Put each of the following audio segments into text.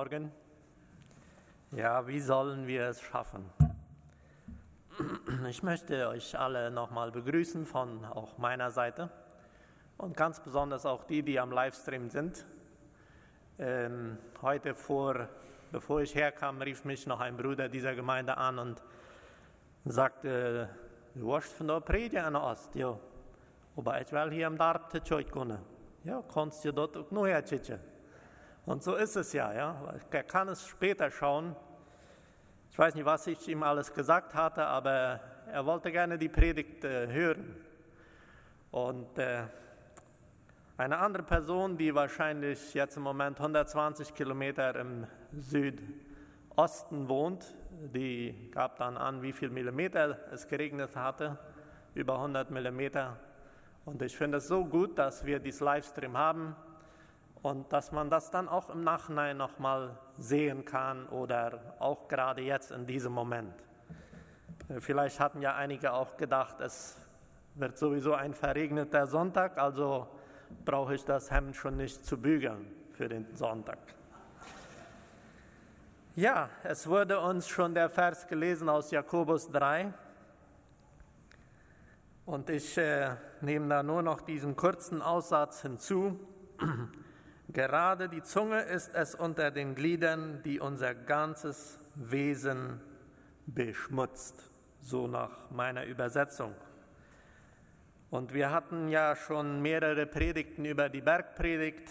Morgen. Ja, wie sollen wir es schaffen? Ich möchte euch alle nochmal begrüßen von auch meiner Seite und ganz besonders auch die, die am Livestream sind. Ähm, heute vor, bevor ich herkam, rief mich noch ein Bruder dieser Gemeinde an und sagte, du warst von der Predigt an Ost, ja. Aber ich will hier am Darp te können. Ja, kannst du dort auch noch herziehen. Und so ist es ja, ja. Er kann es später schauen. Ich weiß nicht, was ich ihm alles gesagt hatte, aber er wollte gerne die Predigt äh, hören. Und äh, eine andere Person, die wahrscheinlich jetzt im Moment 120 Kilometer im Südosten wohnt, die gab dann an, wie viel Millimeter es geregnet hatte, über 100 Millimeter. Und ich finde es so gut, dass wir dies Livestream haben und dass man das dann auch im Nachhinein nochmal sehen kann oder auch gerade jetzt in diesem Moment. Äh, vielleicht hatten ja einige auch gedacht, es wird sowieso ein verregneter Sonntag, also brauche ich das Hemd schon nicht zu bügeln für den Sonntag. Ja, es wurde uns schon der Vers gelesen aus Jakobus 3. Und ich äh, nehme da nur noch diesen kurzen Aussatz hinzu. Gerade die Zunge ist es unter den Gliedern, die unser ganzes Wesen beschmutzt, so nach meiner Übersetzung. Und wir hatten ja schon mehrere Predigten über die Bergpredigt.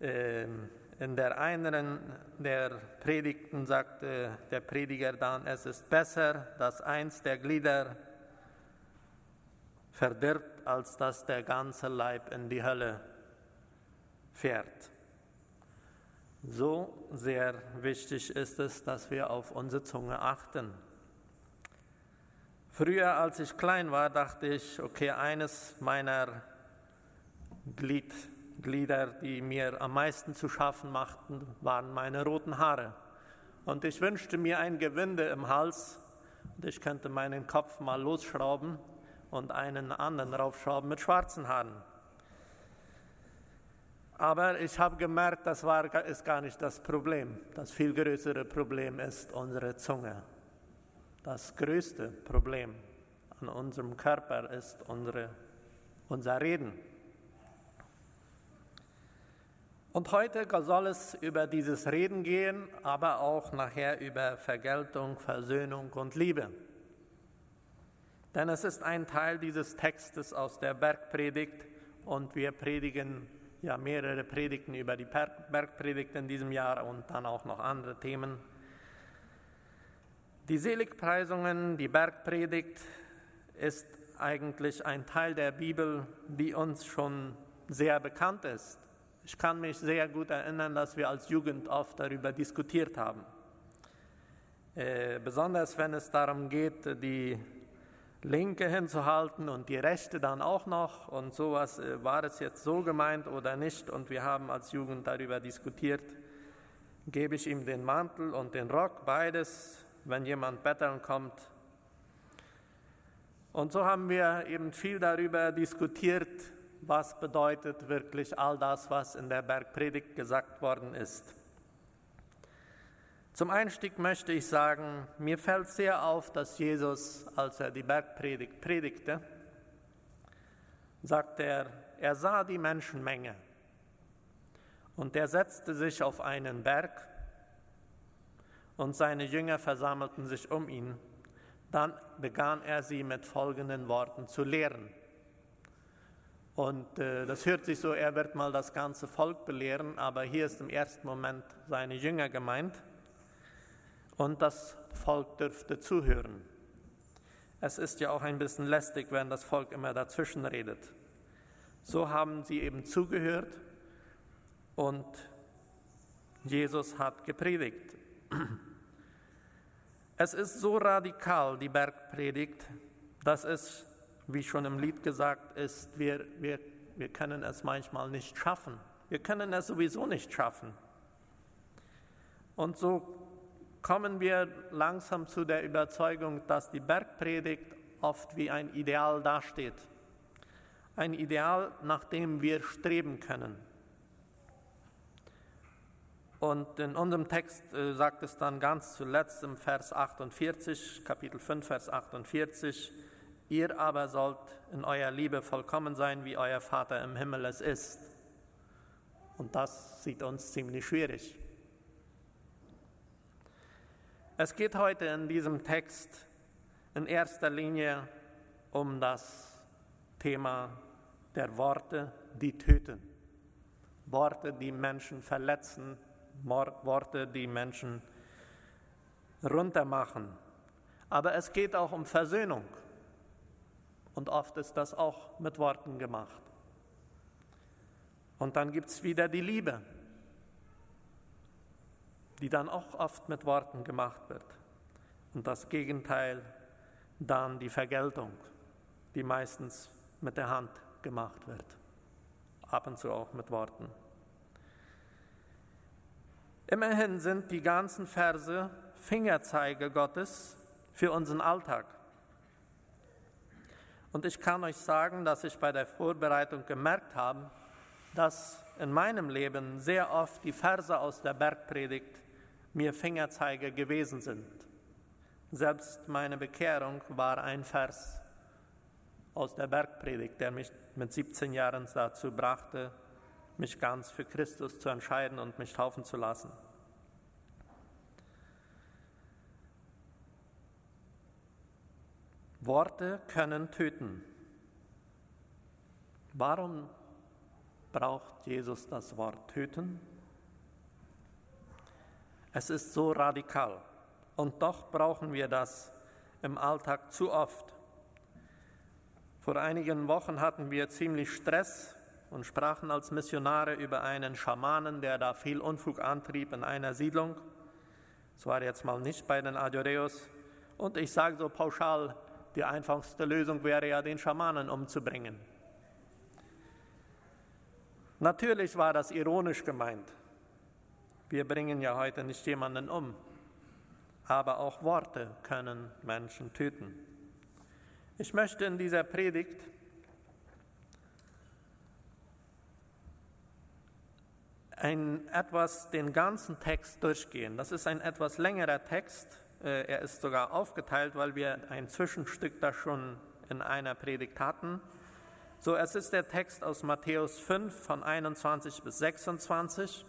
Ähm, in der einen der Predigten sagte der Prediger dann, es ist besser, dass eins der Glieder verdirbt, als dass der ganze Leib in die Hölle fährt. So sehr wichtig ist es, dass wir auf unsere Zunge achten. Früher, als ich klein war, dachte ich, okay, eines meiner Glied, Glieder, die mir am meisten zu schaffen machten, waren meine roten Haare. Und ich wünschte mir ein Gewinde im Hals und ich könnte meinen Kopf mal losschrauben und einen anderen raufschrauben mit schwarzen Haaren. Aber ich habe gemerkt, das war, ist gar nicht das Problem. Das viel größere Problem ist unsere Zunge. Das größte Problem an unserem Körper ist unsere, unser Reden. Und heute soll es über dieses Reden gehen, aber auch nachher über Vergeltung, Versöhnung und Liebe. Denn es ist ein Teil dieses Textes aus der Bergpredigt und wir predigen ja mehrere Predigten über die Bergpredigt in diesem Jahr und dann auch noch andere Themen. Die Seligpreisungen, die Bergpredigt ist eigentlich ein Teil der Bibel, die uns schon sehr bekannt ist. Ich kann mich sehr gut erinnern, dass wir als Jugend oft darüber diskutiert haben. Äh, besonders wenn es darum geht, die linke hinzuhalten und die rechte dann auch noch und sowas, äh, war es jetzt so gemeint oder nicht und wir haben als Jugend darüber diskutiert, gebe ich ihm den Mantel und den Rock, beides, wenn jemand betteln kommt. Und so haben wir eben viel darüber diskutiert, was bedeutet wirklich all das, was in der Bergpredigt gesagt worden ist. Zum Einstieg möchte ich sagen, mir fällt sehr auf, dass Jesus, als er die Bergpredigt predigte, sagt er, er sah die Menschenmenge und er setzte sich auf einen Berg und seine Jünger versammelten sich um ihn. Dann begann er sie mit folgenden Worten zu lehren. Und äh, das hört sich so, er wird mal das ganze Volk belehren, aber hier ist im ersten Moment seine Jünger gemeint und das Volk dürfte zuhören. Es ist ja auch ein bisschen lästig, wenn das Volk immer dazwischen redet. So haben sie eben zugehört und Jesus hat gepredigt. Es ist so radikal, die Bergpredigt, dass es, wie schon im Lied gesagt ist, wir, wir, wir können es manchmal nicht schaffen. Wir können es sowieso nicht schaffen. Und so kommen wir langsam zu der Überzeugung, dass die Bergpredigt oft wie ein Ideal dasteht. Ein Ideal, nach dem wir streben können. Und in unserem Text äh, sagt es dann ganz zuletzt im Vers 48, Kapitel 5, Vers 48, ihr aber sollt in eurer Liebe vollkommen sein, wie euer Vater im Himmel es ist. Und das sieht uns ziemlich schwierig. Es geht heute in diesem Text in erster Linie um das Thema der Worte, die töten. Worte, die Menschen verletzen, Worte, die Menschen runtermachen. Aber es geht auch um Versöhnung. Und oft ist das auch mit Worten gemacht. Und dann gibt es wieder die Liebe, die dann auch oft mit Worten gemacht wird. Und das Gegenteil dann die Vergeltung, die meistens mit der Hand gemacht wird, ab und zu auch mit Worten. Immerhin sind die ganzen Verse Fingerzeige Gottes für unseren Alltag. Und ich kann euch sagen, dass ich bei der Vorbereitung gemerkt habe, dass in meinem Leben sehr oft die Verse aus der Bergpredigt mir Fingerzeige gewesen sind. Selbst meine Bekehrung war ein Vers aus der Bergpredigt, der mich mit 17 Jahren dazu brachte, mich ganz für Christus zu entscheiden und mich taufen zu lassen. Worte können töten. Warum braucht Jesus das Wort töten? Es ist so radikal und doch brauchen wir das im Alltag zu oft. Vor einigen Wochen hatten wir ziemlich Stress und sprachen als Missionare über einen Schamanen, der da viel Unfug antrieb in einer Siedlung. Es war jetzt mal nicht bei den Adoreos. Und ich sage so pauschal, die einfachste Lösung wäre ja, den Schamanen umzubringen. Natürlich war das ironisch gemeint. Wir bringen ja heute nicht jemanden um, aber auch Worte können Menschen töten. Ich möchte in dieser Predigt ein etwas den ganzen Text durchgehen. Das ist ein etwas längerer Text. Äh, er ist sogar aufgeteilt, weil wir ein Zwischenstück da schon in einer Predigt hatten. So, es ist der Text aus Matthäus 5 von 21 bis 26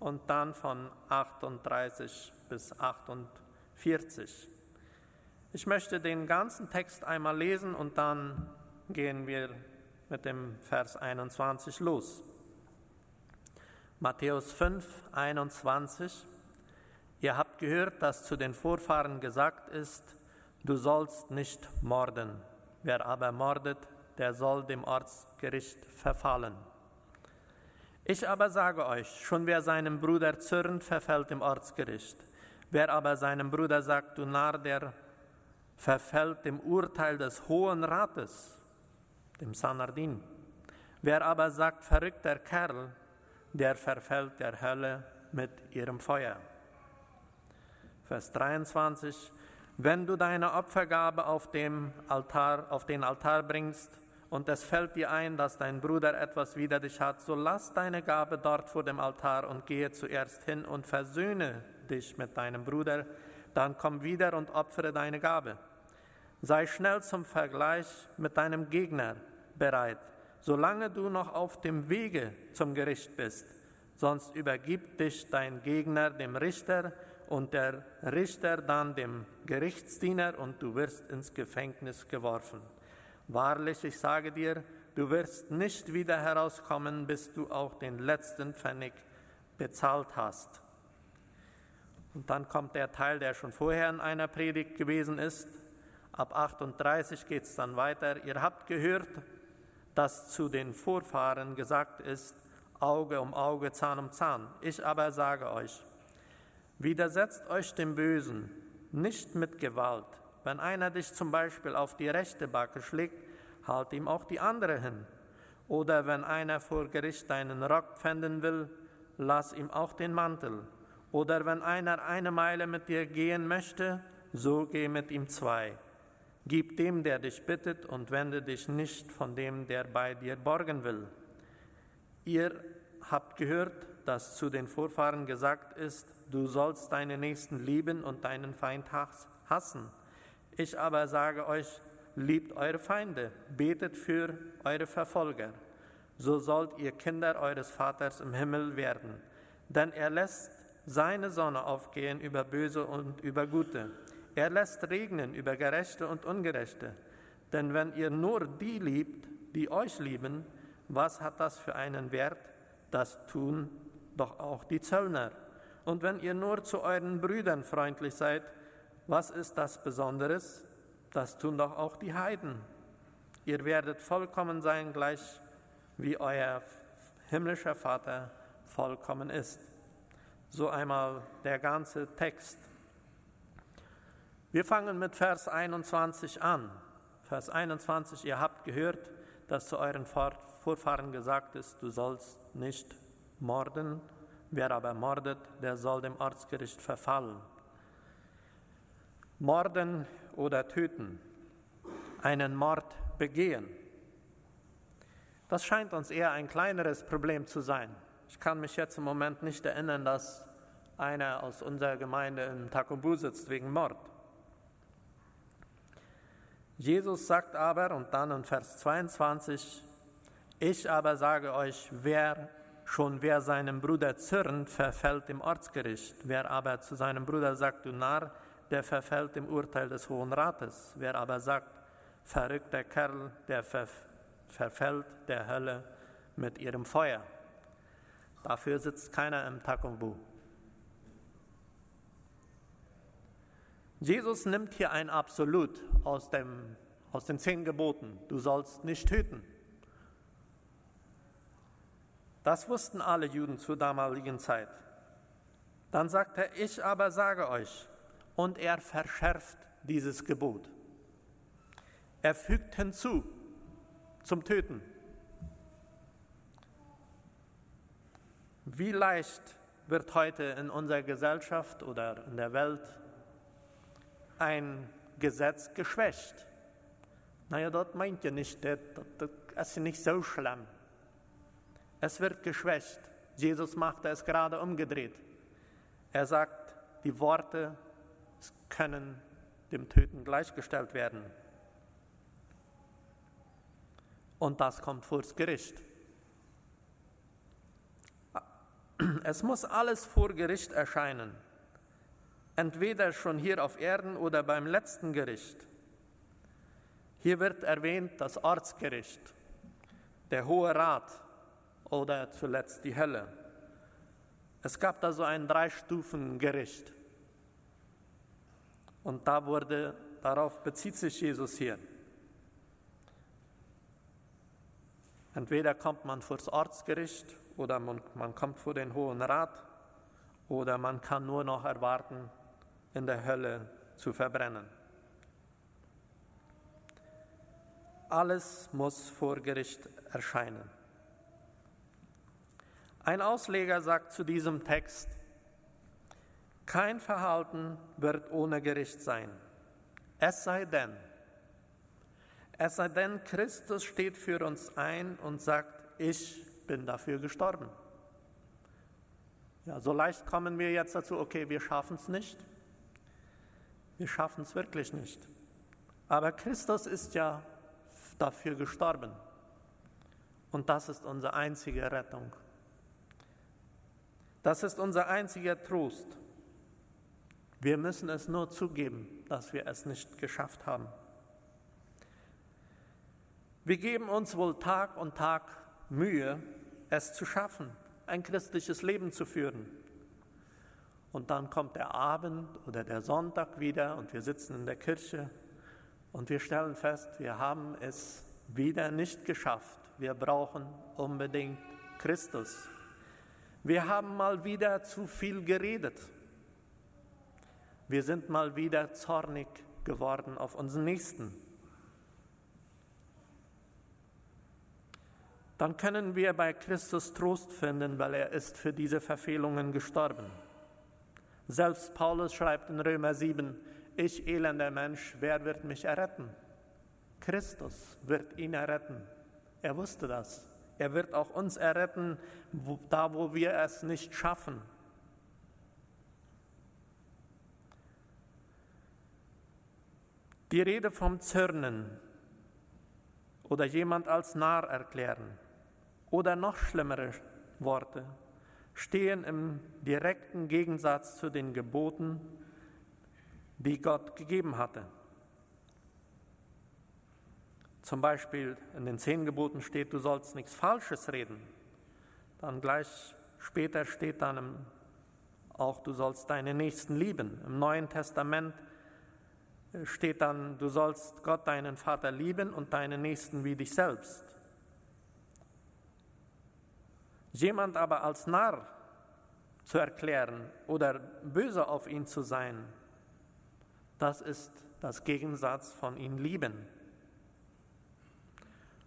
und dann von 38 bis 48. Ich möchte den ganzen Text einmal lesen und dann gehen wir mit dem Vers 21 los. Matthäus 5, 21. Ihr habt gehört, dass zu den Vorfahren gesagt ist, du sollst nicht morden. Wer aber mordet, der soll dem Ortsgericht verfallen. Ich aber sage euch, schon wer seinem Bruder zürnt, verfällt dem Ortsgericht. Wer aber seinem Bruder sagt, du Narr, der verfällt dem Urteil des Hohen Rates, dem Sanardin. Wer aber sagt, verrückter Kerl, der verfällt der Hölle mit ihrem Feuer. Vers 23, wenn du deine Opfergabe auf, dem Altar, auf den Altar bringst und es fällt dir ein, dass dein Bruder etwas wider dich hat, so lass deine Gabe dort vor dem Altar und gehe zuerst hin und versöhne dich mit deinem Bruder, dann komm wieder und opfere deine Gabe. Sei schnell zum Vergleich mit deinem Gegner bereit solange du noch auf dem Wege zum Gericht bist, sonst übergibt dich dein Gegner dem Richter und der Richter dann dem Gerichtsdiener und du wirst ins Gefängnis geworfen. Wahrlich, ich sage dir, du wirst nicht wieder herauskommen, bis du auch den letzten Pfennig bezahlt hast. Und dann kommt der Teil, der schon vorher in einer Predigt gewesen ist. Ab 38 geht es dann weiter. Ihr habt gehört, dass zu den Vorfahren gesagt ist, Auge um Auge, Zahn um Zahn. Ich aber sage euch, widersetzt euch dem Bösen, nicht mit Gewalt. Wenn einer dich zum Beispiel auf die rechte Backe schlägt, halt ihm auch die andere hin. Oder wenn einer vor Gericht deinen Rock pfänden will, lass ihm auch den Mantel. Oder wenn einer eine Meile mit dir gehen möchte, so geh mit ihm zwei. Gib dem, der dich bittet, und wende dich nicht von dem, der bei dir borgen will. Ihr habt gehört, dass zu den Vorfahren gesagt ist, du sollst deinen Nächsten lieben und deinen Feind hassen. Ich aber sage euch, liebt eure Feinde, betet für eure Verfolger. So sollt ihr Kinder eures Vaters im Himmel werden. Denn er lässt seine Sonne aufgehen über Böse und über Gute. Er lässt regnen über Gerechte und Ungerechte. Denn wenn ihr nur die liebt, die euch lieben, was hat das für einen Wert? Das tun doch auch die Zöllner. Und wenn ihr nur zu euren Brüdern freundlich seid, was ist das Besonderes? Das tun doch auch die Heiden. Ihr werdet vollkommen sein, gleich wie euer himmlischer Vater vollkommen ist. So einmal der ganze Text. Wir fangen mit Vers 21 an. Vers 21, ihr habt gehört, dass zu euren Vorfahren gesagt ist, du sollst nicht morden. Wer aber mordet, der soll dem Ortsgericht verfallen. Morden oder töten, einen Mord begehen. Das scheint uns eher ein kleineres Problem zu sein. Ich kann mich jetzt im Moment nicht erinnern, dass einer aus unserer Gemeinde in Takumbu sitzt wegen Mord. Jesus sagt aber, und dann in Vers 22, ich aber sage euch, wer schon wer seinem Bruder zürnt, verfällt im Ortsgericht. Wer aber zu seinem Bruder sagt, du Narr, der verfällt im Urteil des Hohen Rates. Wer aber sagt, verrückter Kerl, der verfällt verfällt der Hölle mit ihrem Feuer. Dafür sitzt keiner im Takumbu. Jesus nimmt hier ein Absolut aus, dem, aus den zehn Geboten. Du sollst nicht töten. Das wussten alle Juden zur damaligen Zeit. Dann sagt er, ich aber sage euch, und er verschärft dieses Gebot. Er fügt hinzu, zum Töten. Wie leicht wird heute in unserer Gesellschaft oder in der Welt ein Gesetz geschwächt? Naja, dort meint ihr nicht, das, das ist nicht so schlimm. Es wird geschwächt. Jesus macht es gerade umgedreht. Er sagt, die Worte können dem Töten gleichgestellt werden und das kommt vors Gericht. Es muss alles vor Gericht erscheinen, entweder schon hier auf Erden oder beim letzten Gericht. Hier wird erwähnt das Ortsgericht, der Hohe Rat oder zuletzt die Hölle. Es gab da so ein Drei-Stufen-Gericht. Und da wurde, darauf bezieht sich Jesus hier. Entweder kommt man vor das Ortsgericht oder man, man kommt vor den Hohen Rat oder man kann nur noch erwarten, in der Hölle zu verbrennen. Alles muss vor Gericht erscheinen. Ein Ausleger sagt zu diesem Text, kein Verhalten wird ohne Gericht sein, es sei denn, es sei denn, Christus steht für uns ein und sagt, ich bin dafür gestorben. Ja, so leicht kommen wir jetzt dazu, okay, wir schaffen es nicht. Wir schaffen es wirklich nicht. Aber Christus ist ja dafür gestorben. Und das ist unsere einzige Rettung. Das ist unser einziger Trost. Wir müssen es nur zugeben, dass wir es nicht geschafft haben. Wir geben uns wohl Tag und Tag Mühe, es zu schaffen, ein christliches Leben zu führen. Und dann kommt der Abend oder der Sonntag wieder und wir sitzen in der Kirche und wir stellen fest, wir haben es wieder nicht geschafft. Wir brauchen unbedingt Christus. Wir haben mal wieder zu viel geredet. Wir sind mal wieder zornig geworden auf unseren Nächsten. dann können wir bei Christus Trost finden, weil er ist für diese Verfehlungen gestorben. Selbst Paulus schreibt in Römer 7, ich elender Mensch, wer wird mich erretten? Christus wird ihn erretten. Er wusste das. Er wird auch uns erretten, da wo wir es nicht schaffen. Die Rede vom Zürnen oder jemand als Narr erklären oder noch schlimmere Worte stehen im direkten Gegensatz zu den Geboten, die Gott gegeben hatte. Zum Beispiel in den zehn Geboten steht, du sollst nichts Falsches reden. Dann gleich später steht dann auch, du sollst deine Nächsten lieben. Im Neuen Testament steht dann, du sollst Gott, deinen Vater, lieben und deinen Nächsten wie dich selbst. Jemand aber als Narr zu erklären oder böse auf ihn zu sein, das ist das Gegensatz von ihn lieben.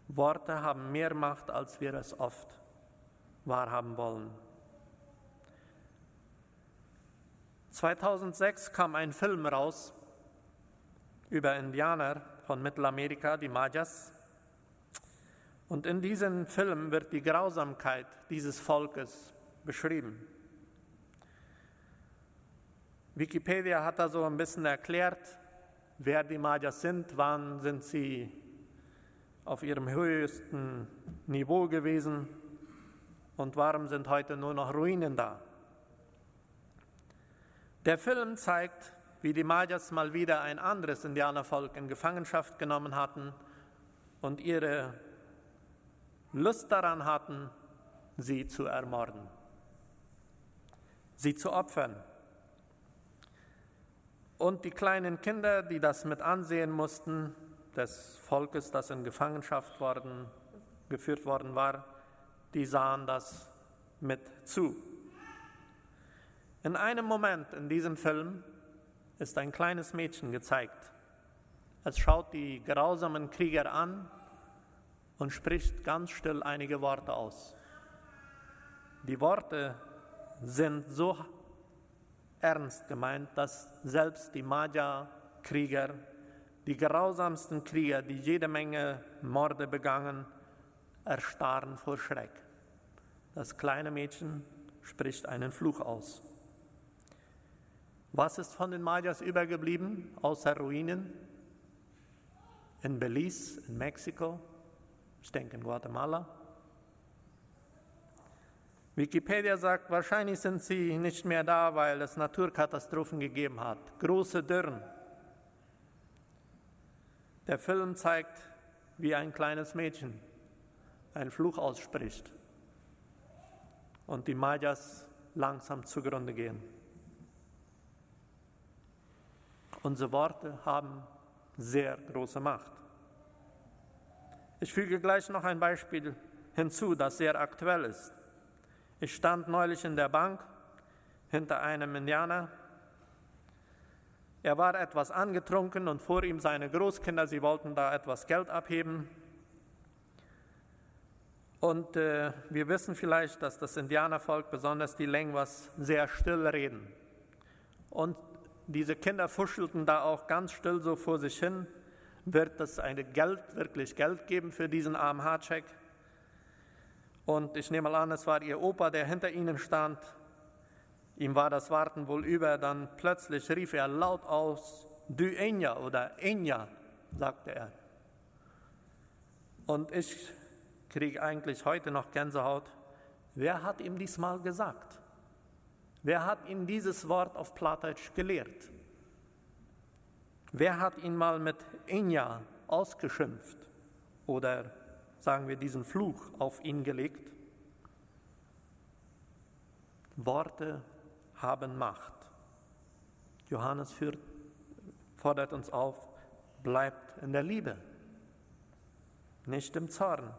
Worte haben mehr Macht, als wir es oft wahrhaben wollen. 2006 kam ein Film raus über Indianer von Mittelamerika, die Mayas. Und in diesem Film wird die Grausamkeit dieses Volkes beschrieben. Wikipedia hat da so ein bisschen erklärt, wer die Mayas sind, wann sind sie auf ihrem höchsten Niveau gewesen und warum sind heute nur noch Ruinen da. Der Film zeigt, wie die Mayas mal wieder ein anderes Indianervolk in Gefangenschaft genommen hatten und ihre Lust daran hatten, sie zu ermorden, sie zu opfern. Und die kleinen Kinder, die das mit ansehen mussten, des Volkes, das in Gefangenschaft worden, geführt worden war, die sahen das mit zu. In einem Moment in diesem Film ist ein kleines Mädchen gezeigt. Es schaut die grausamen Krieger an und spricht ganz still einige Worte aus. Die Worte sind so ernst gemeint, dass selbst die Maya-Krieger die grausamsten Krieger, die jede Menge Morde begangen, erstarren vor Schreck. Das kleine Mädchen spricht einen Fluch aus. Was ist von den Mayas übergeblieben, außer Ruinen? In Belize, in Mexiko, ich denke in Guatemala. Wikipedia sagt, wahrscheinlich sind sie nicht mehr da, weil es Naturkatastrophen gegeben hat, große Dürren. Der Film zeigt, wie ein kleines Mädchen einen Fluch ausspricht und die Mayas langsam zugrunde gehen. Unsere Worte haben sehr große Macht. Ich füge gleich noch ein Beispiel hinzu, das sehr aktuell ist. Ich stand neulich in der Bank hinter einem Indianer, er war etwas angetrunken und vor ihm seine Großkinder, sie wollten da etwas Geld abheben. Und äh, wir wissen vielleicht, dass das Indianervolk, besonders die Lengwas, sehr still reden. Und diese Kinder fuschelten da auch ganz still so vor sich hin. Wird es eine Geld, wirklich Geld geben für diesen armen Hardcheck? Und ich nehme mal an, es war ihr Opa, der hinter ihnen stand Ihm war das Warten wohl über, dann plötzlich rief er laut aus, Du Enya oder Enya, sagte er. Und ich kriege eigentlich heute noch Gänsehaut. Wer hat ihm diesmal gesagt? Wer hat ihm dieses Wort auf Plattdeutsch gelehrt? Wer hat ihn mal mit Enya ausgeschimpft oder sagen wir diesen Fluch auf ihn gelegt? Worte haben Macht. Johannes führt, fordert uns auf, bleibt in der Liebe, nicht im Zorn.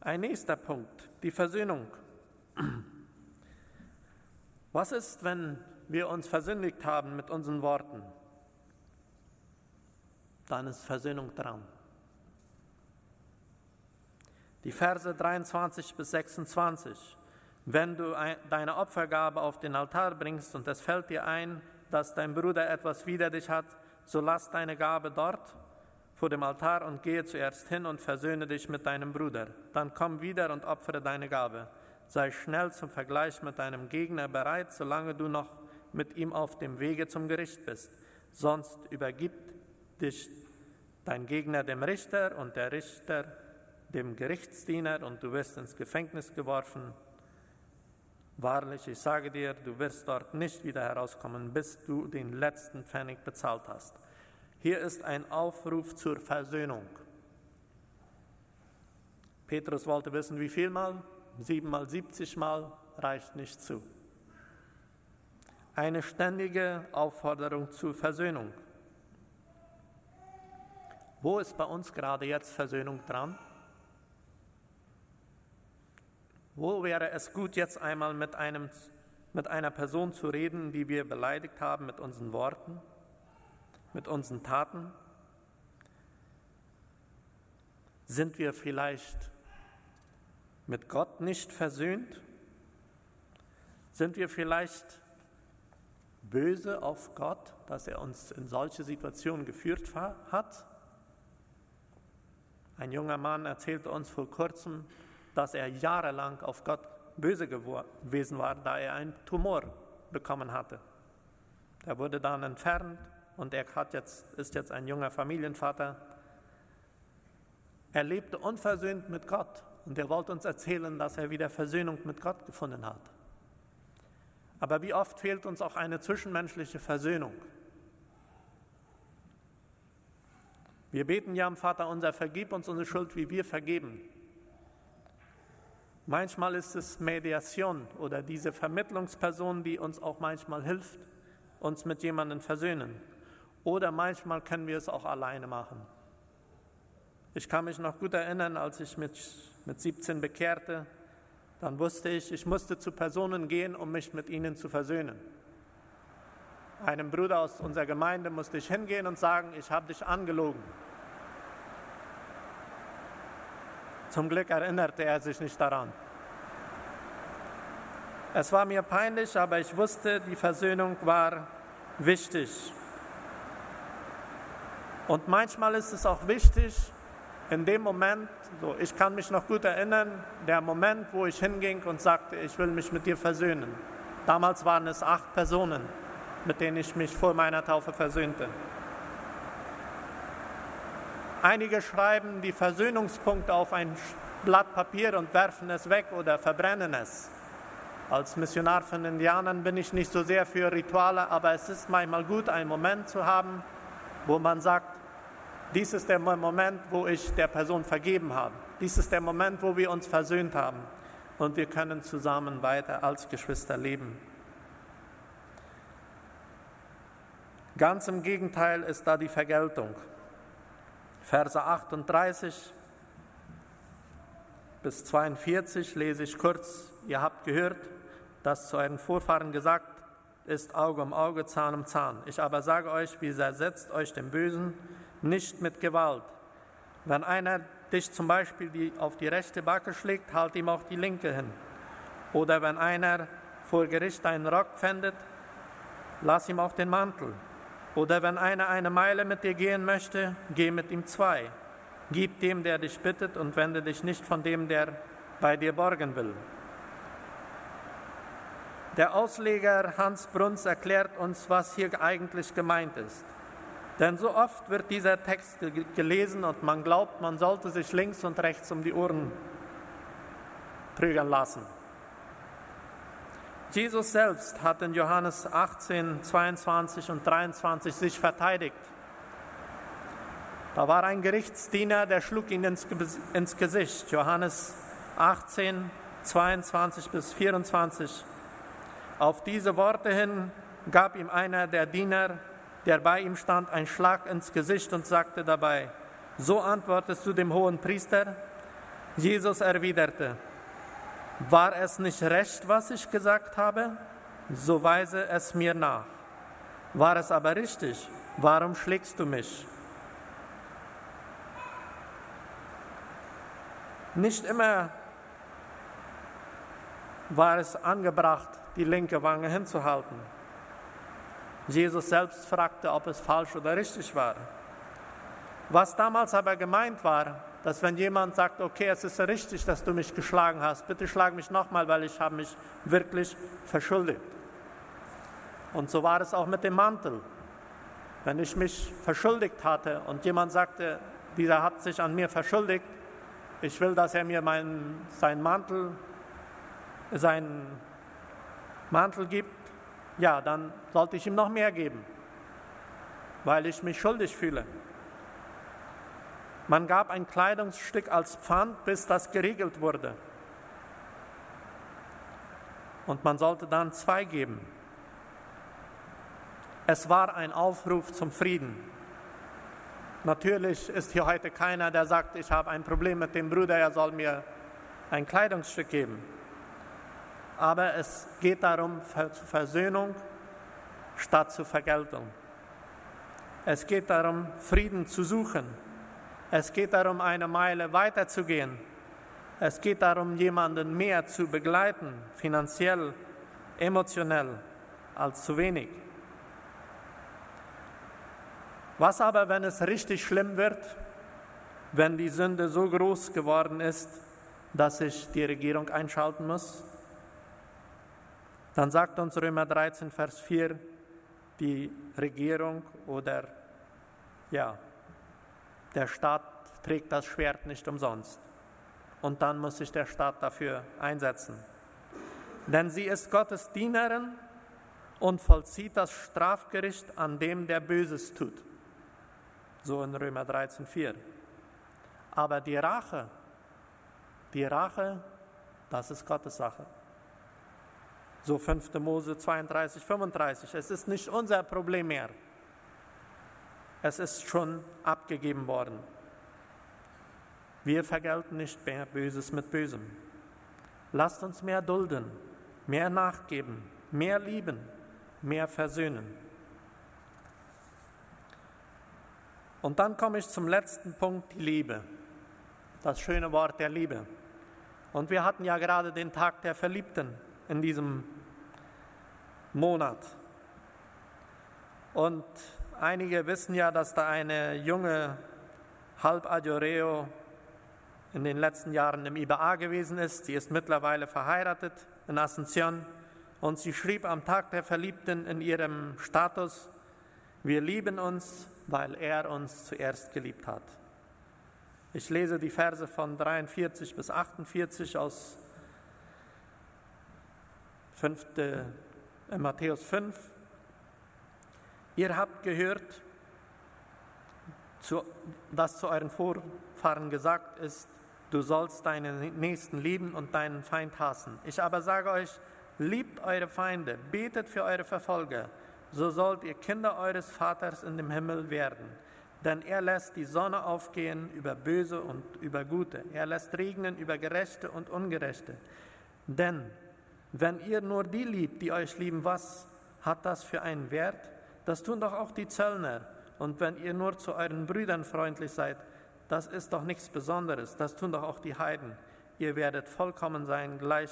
Ein nächster Punkt, die Versöhnung. Was ist, wenn wir uns versündigt haben mit unseren Worten? Dann ist Versöhnung dran. Die Verse 23 bis 26. Wenn du deine Opfergabe auf den Altar bringst und es fällt dir ein, dass dein Bruder etwas wider dich hat, so lass deine Gabe dort vor dem Altar und gehe zuerst hin und versöhne dich mit deinem Bruder. Dann komm wieder und opfere deine Gabe. Sei schnell zum Vergleich mit deinem Gegner bereit, solange du noch mit ihm auf dem Wege zum Gericht bist. Sonst übergibt dich dein Gegner dem Richter und der Richter dem Gerichtsdiener und du wirst ins Gefängnis geworfen. Wahrlich, ich sage dir, du wirst dort nicht wieder herauskommen, bis du den letzten Pfennig bezahlt hast. Hier ist ein Aufruf zur Versöhnung. Petrus wollte wissen, wie viel Mal? Siebenmal, siebzig Mal reicht nicht zu. Eine ständige Aufforderung zur Versöhnung. Wo ist bei uns gerade jetzt Versöhnung dran? Wo wäre es gut, jetzt einmal mit, einem, mit einer Person zu reden, die wir beleidigt haben mit unseren Worten, mit unseren Taten? Sind wir vielleicht mit Gott nicht versöhnt? Sind wir vielleicht böse auf Gott, dass er uns in solche Situationen geführt hat? Ein junger Mann erzählte uns vor kurzem, dass er jahrelang auf Gott böse gewesen war, da er einen Tumor bekommen hatte. Er wurde dann entfernt und er hat jetzt, ist jetzt ein junger Familienvater. Er lebte unversöhnt mit Gott und er wollte uns erzählen, dass er wieder Versöhnung mit Gott gefunden hat. Aber wie oft fehlt uns auch eine zwischenmenschliche Versöhnung? Wir beten ja am Vater unser, vergib uns unsere Schuld, wie wir vergeben. Manchmal ist es Mediation oder diese Vermittlungsperson, die uns auch manchmal hilft, uns mit jemandem versöhnen. Oder manchmal können wir es auch alleine machen. Ich kann mich noch gut erinnern, als ich mich mit 17 bekehrte, dann wusste ich, ich musste zu Personen gehen, um mich mit ihnen zu versöhnen. Einem Bruder aus unserer Gemeinde musste ich hingehen und sagen, ich habe dich angelogen. Zum Glück erinnerte er sich nicht daran. Es war mir peinlich, aber ich wusste, die Versöhnung war wichtig. Und manchmal ist es auch wichtig, in dem Moment, so, ich kann mich noch gut erinnern, der Moment, wo ich hinging und sagte, ich will mich mit dir versöhnen. Damals waren es acht Personen, mit denen ich mich vor meiner Taufe versöhnte. Einige schreiben die Versöhnungspunkte auf ein Blatt Papier und werfen es weg oder verbrennen es. Als Missionar von Indianern bin ich nicht so sehr für Rituale, aber es ist manchmal gut, einen Moment zu haben, wo man sagt, dies ist der Moment, wo ich der Person vergeben habe. Dies ist der Moment, wo wir uns versöhnt haben und wir können zusammen weiter als Geschwister leben. Ganz im Gegenteil ist da die Vergeltung. Verse 38 bis 42 lese ich kurz. Ihr habt gehört, dass zu euren Vorfahren gesagt ist, Auge um Auge, Zahn um Zahn. Ich aber sage euch, wie widersetzt euch dem Bösen nicht mit Gewalt. Wenn einer dich zum Beispiel die, auf die rechte Backe schlägt, halt ihm auch die linke hin. Oder wenn einer vor Gericht einen Rock pfändet, lass ihm auch den Mantel. Oder wenn einer eine Meile mit dir gehen möchte, geh mit ihm zwei. Gib dem, der dich bittet, und wende dich nicht von dem, der bei dir borgen will. Der Ausleger Hans Bruns erklärt uns, was hier eigentlich gemeint ist. Denn so oft wird dieser Text gelesen und man glaubt, man sollte sich links und rechts um die Ohren prügeln lassen. Jesus selbst hat in Johannes 18, 22 und 23 sich verteidigt. Da war ein Gerichtsdiener, der schlug ihn ins, Gesicht. Johannes 18, 22 bis 24. Auf diese Worte hin gab ihm einer der Diener, der bei ihm stand, einen Schlag ins Gesicht und sagte dabei, so antwortest du dem hohen Priester? Jesus erwiderte, war es nicht recht, was ich gesagt habe? So weise es mir nach. War es aber richtig? Warum schlägst du mich? Nicht immer war es angebracht, die linke Wange hinzuhalten. Jesus selbst fragte, ob es falsch oder richtig war. Was damals aber gemeint war, dass wenn jemand sagt, okay, es ist richtig, dass du mich geschlagen hast, bitte schlag mich nochmal, weil ich habe mich wirklich verschuldet. Und so war es auch mit dem Mantel. Wenn ich mich verschuldigt hatte und jemand sagte, dieser hat sich an mir verschuldigt, ich will, dass er mir meinen, seinen Mantel, seinen Mantel gibt, ja, dann sollte ich ihm noch mehr geben, weil ich mich schuldig fühle. Man gab ein Kleidungsstück als Pfand, bis das geregelt wurde. Und man sollte dann zwei geben. Es war ein Aufruf zum Frieden. Natürlich ist hier heute keiner, der sagt, ich habe ein Problem mit dem Bruder, er soll mir ein Kleidungsstück geben. Aber es geht darum, Versöhnung statt zur Vergeltung. Es geht darum, Frieden zu suchen es geht darum, eine Meile weiterzugehen. Es geht darum, jemanden mehr zu begleiten, finanziell, emotionell, als zu wenig. Was aber, wenn es richtig schlimm wird, wenn die Sünde so groß geworden ist, dass sich die Regierung einschalten muss? Dann sagt uns Römer 13, Vers 4, die Regierung oder ja, der Staat trägt das Schwert nicht umsonst. Und dann muss sich der Staat dafür einsetzen. Denn sie ist Gottes Dienerin und vollzieht das Strafgericht an dem, der Böses tut. So in Römer 13,4. Aber die Rache, die Rache, das ist Gottes Sache. So 5. Mose 32, 35. Es ist nicht unser Problem mehr. Es ist schon abgegeben worden. Wir vergelten nicht mehr Böses mit Bösem. Lasst uns mehr dulden, mehr nachgeben, mehr lieben, mehr versöhnen. Und dann komme ich zum letzten Punkt, die Liebe. Das schöne Wort der Liebe. Und wir hatten ja gerade den Tag der Verliebten in diesem Monat. Und Einige wissen ja, dass da eine junge Halb-Adjoreo in den letzten Jahren im IBA gewesen ist. Sie ist mittlerweile verheiratet in Asunción und sie schrieb am Tag der Verliebten in ihrem Status, wir lieben uns, weil er uns zuerst geliebt hat. Ich lese die Verse von 43 bis 48 aus 5. Äh, Matthäus 5. Ihr habt gehört, dass zu euren Vorfahren gesagt ist, du sollst deinen Nächsten lieben und deinen Feind hassen. Ich aber sage euch, liebt eure Feinde, betet für eure Verfolger, so sollt ihr Kinder eures Vaters in dem Himmel werden. Denn er lässt die Sonne aufgehen über Böse und über Gute. Er lässt regnen über Gerechte und Ungerechte. Denn wenn ihr nur die liebt, die euch lieben, was hat das für einen Wert? Das tun doch auch die Zöllner. Und wenn ihr nur zu euren Brüdern freundlich seid, das ist doch nichts Besonderes. Das tun doch auch die Heiden. Ihr werdet vollkommen sein, gleich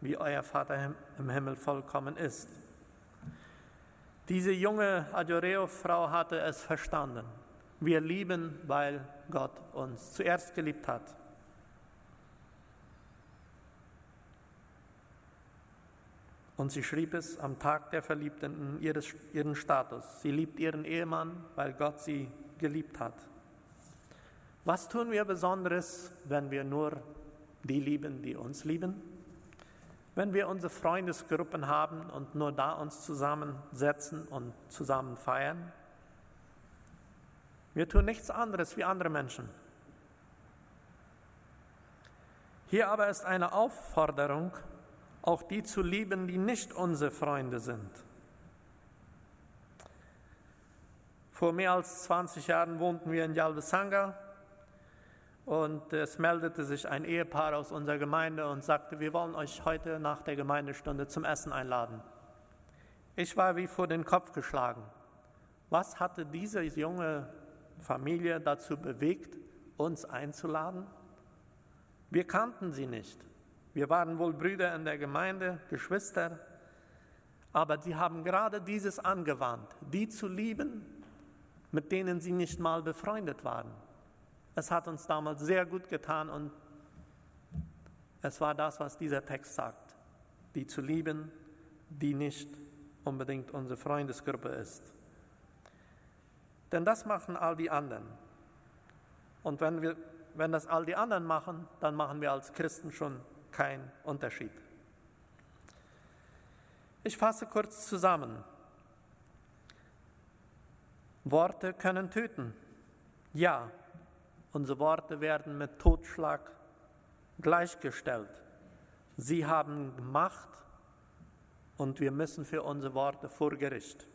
wie euer Vater im Himmel vollkommen ist. Diese junge Adjoreo-Frau hatte es verstanden. Wir lieben, weil Gott uns zuerst geliebt hat. Und sie schrieb es am Tag der Verliebten ihres, ihren Status. Sie liebt ihren Ehemann, weil Gott sie geliebt hat. Was tun wir Besonderes, wenn wir nur die lieben, die uns lieben? Wenn wir unsere Freundesgruppen haben und nur da uns zusammensetzen und zusammen feiern? Wir tun nichts anderes wie andere Menschen. Hier aber ist eine Aufforderung, auch die zu lieben, die nicht unsere Freunde sind. Vor mehr als 20 Jahren wohnten wir in Yalvesanga und es meldete sich ein Ehepaar aus unserer Gemeinde und sagte, wir wollen euch heute nach der Gemeindestunde zum Essen einladen. Ich war wie vor den Kopf geschlagen. Was hatte diese junge Familie dazu bewegt, uns einzuladen? Wir kannten sie nicht. Wir waren wohl Brüder in der Gemeinde, Geschwister, aber sie haben gerade dieses angewandt, die zu lieben, mit denen sie nicht mal befreundet waren. Es hat uns damals sehr gut getan und es war das, was dieser Text sagt, die zu lieben, die nicht unbedingt unsere Freundesgruppe ist. Denn das machen all die anderen. Und wenn, wir, wenn das all die anderen machen, dann machen wir als Christen schon keinen Unterschied. Ich fasse kurz zusammen. Worte können töten. Ja, unsere Worte werden mit Totschlag gleichgestellt. Sie haben Macht und wir müssen für unsere Worte vor Gericht.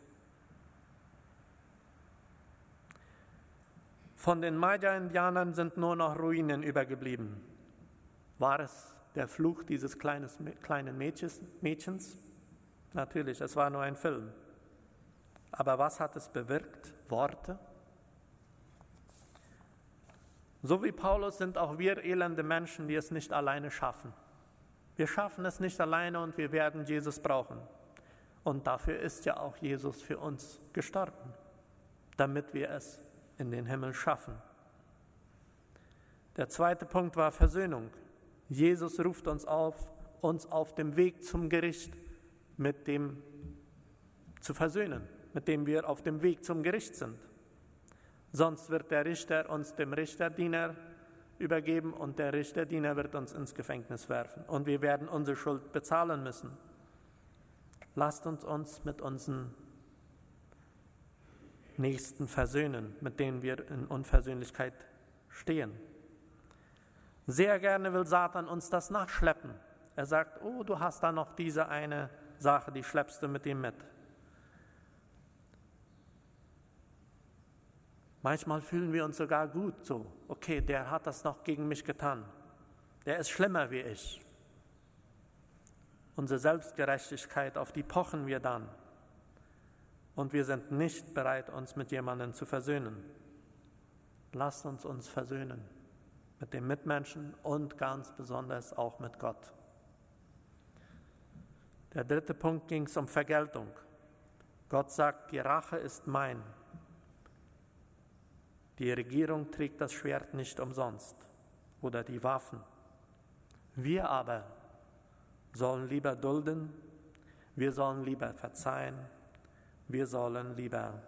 Von den Maya-Indianern sind nur noch Ruinen übergeblieben. War es der Fluch dieses kleines, kleinen Mädchens? Natürlich, es war nur ein Film. Aber was hat es bewirkt? Worte? So wie Paulus sind auch wir elende Menschen, die es nicht alleine schaffen. Wir schaffen es nicht alleine und wir werden Jesus brauchen. Und dafür ist ja auch Jesus für uns gestorben, damit wir es in den Himmel schaffen. Der zweite Punkt war Versöhnung. Jesus ruft uns auf, uns auf dem Weg zum Gericht mit dem zu versöhnen, mit dem wir auf dem Weg zum Gericht sind. Sonst wird der Richter uns dem Richterdiener übergeben und der Richterdiener wird uns ins Gefängnis werfen und wir werden unsere Schuld bezahlen müssen. Lasst uns uns mit unseren Nächsten versöhnen, mit denen wir in Unversöhnlichkeit stehen. Sehr gerne will Satan uns das nachschleppen. Er sagt, oh, du hast da noch diese eine Sache, die schleppst du mit ihm mit. Manchmal fühlen wir uns sogar gut so, okay, der hat das noch gegen mich getan. Der ist schlimmer wie ich. Unsere Selbstgerechtigkeit, auf die pochen wir dann. Und wir sind nicht bereit, uns mit jemandem zu versöhnen. Lasst uns uns versöhnen mit den Mitmenschen und ganz besonders auch mit Gott. Der dritte Punkt ging es um Vergeltung. Gott sagt, die Rache ist mein. Die Regierung trägt das Schwert nicht umsonst oder die Waffen. Wir aber sollen lieber dulden, wir sollen lieber verzeihen, wir sollen lieber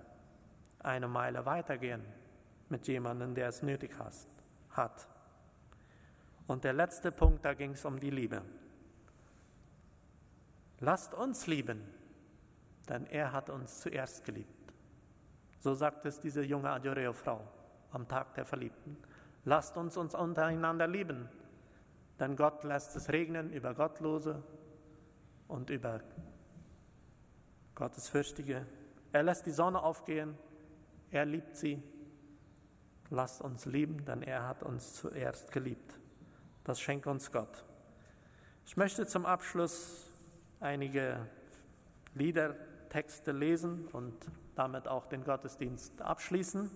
eine Meile weitergehen mit jemandem, der es nötig hat. Und der letzte Punkt, da ging es um die Liebe. Lasst uns lieben, denn er hat uns zuerst geliebt. So sagt es diese junge Adjoreo-Frau am Tag der Verliebten. Lasst uns uns untereinander lieben, denn Gott lässt es regnen über Gottlose und über Gottesfürchtige. Er lässt die Sonne aufgehen, er liebt sie. Lasst uns lieben, denn er hat uns zuerst geliebt. Das schenkt uns Gott. Ich möchte zum Abschluss einige Liedertexte lesen und damit auch den Gottesdienst abschließen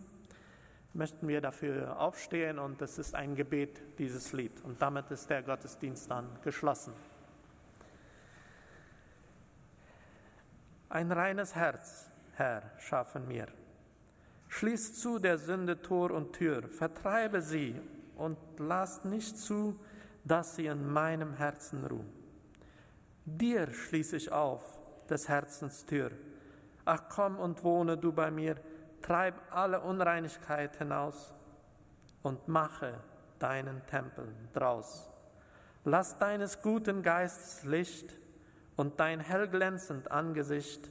möchten wir dafür aufstehen und es ist ein Gebet, dieses Lied. Und damit ist der Gottesdienst dann geschlossen. Ein reines Herz, Herr, schaffen mir. Schließ zu der Sünde Tor und Tür, vertreibe sie und lass nicht zu, dass sie in meinem Herzen ruhen. Dir schließe ich auf des Herzens Tür. Ach komm und wohne du bei mir, treib alle Unreinigkeit hinaus und mache deinen Tempel draus. Lass deines guten Geistes Licht und dein hellglänzend Angesicht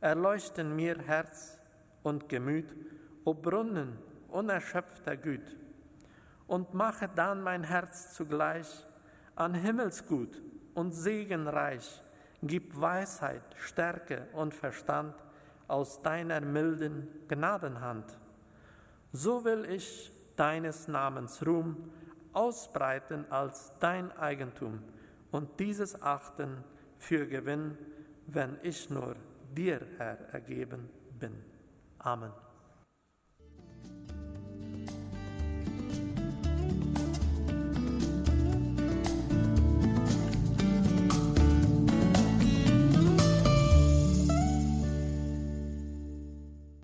erleuchten mir Herz und Gemüt, o Brunnen unerschöpfter Güt, und mache dann mein Herz zugleich an Himmelsgut und Segenreich, gib Weisheit, Stärke und Verstand, aus deiner milden Gnadenhand. So will ich deines Namens Ruhm ausbreiten als dein Eigentum und dieses achten für Gewinn, wenn ich nur dir, Herr, ergeben bin. Amen.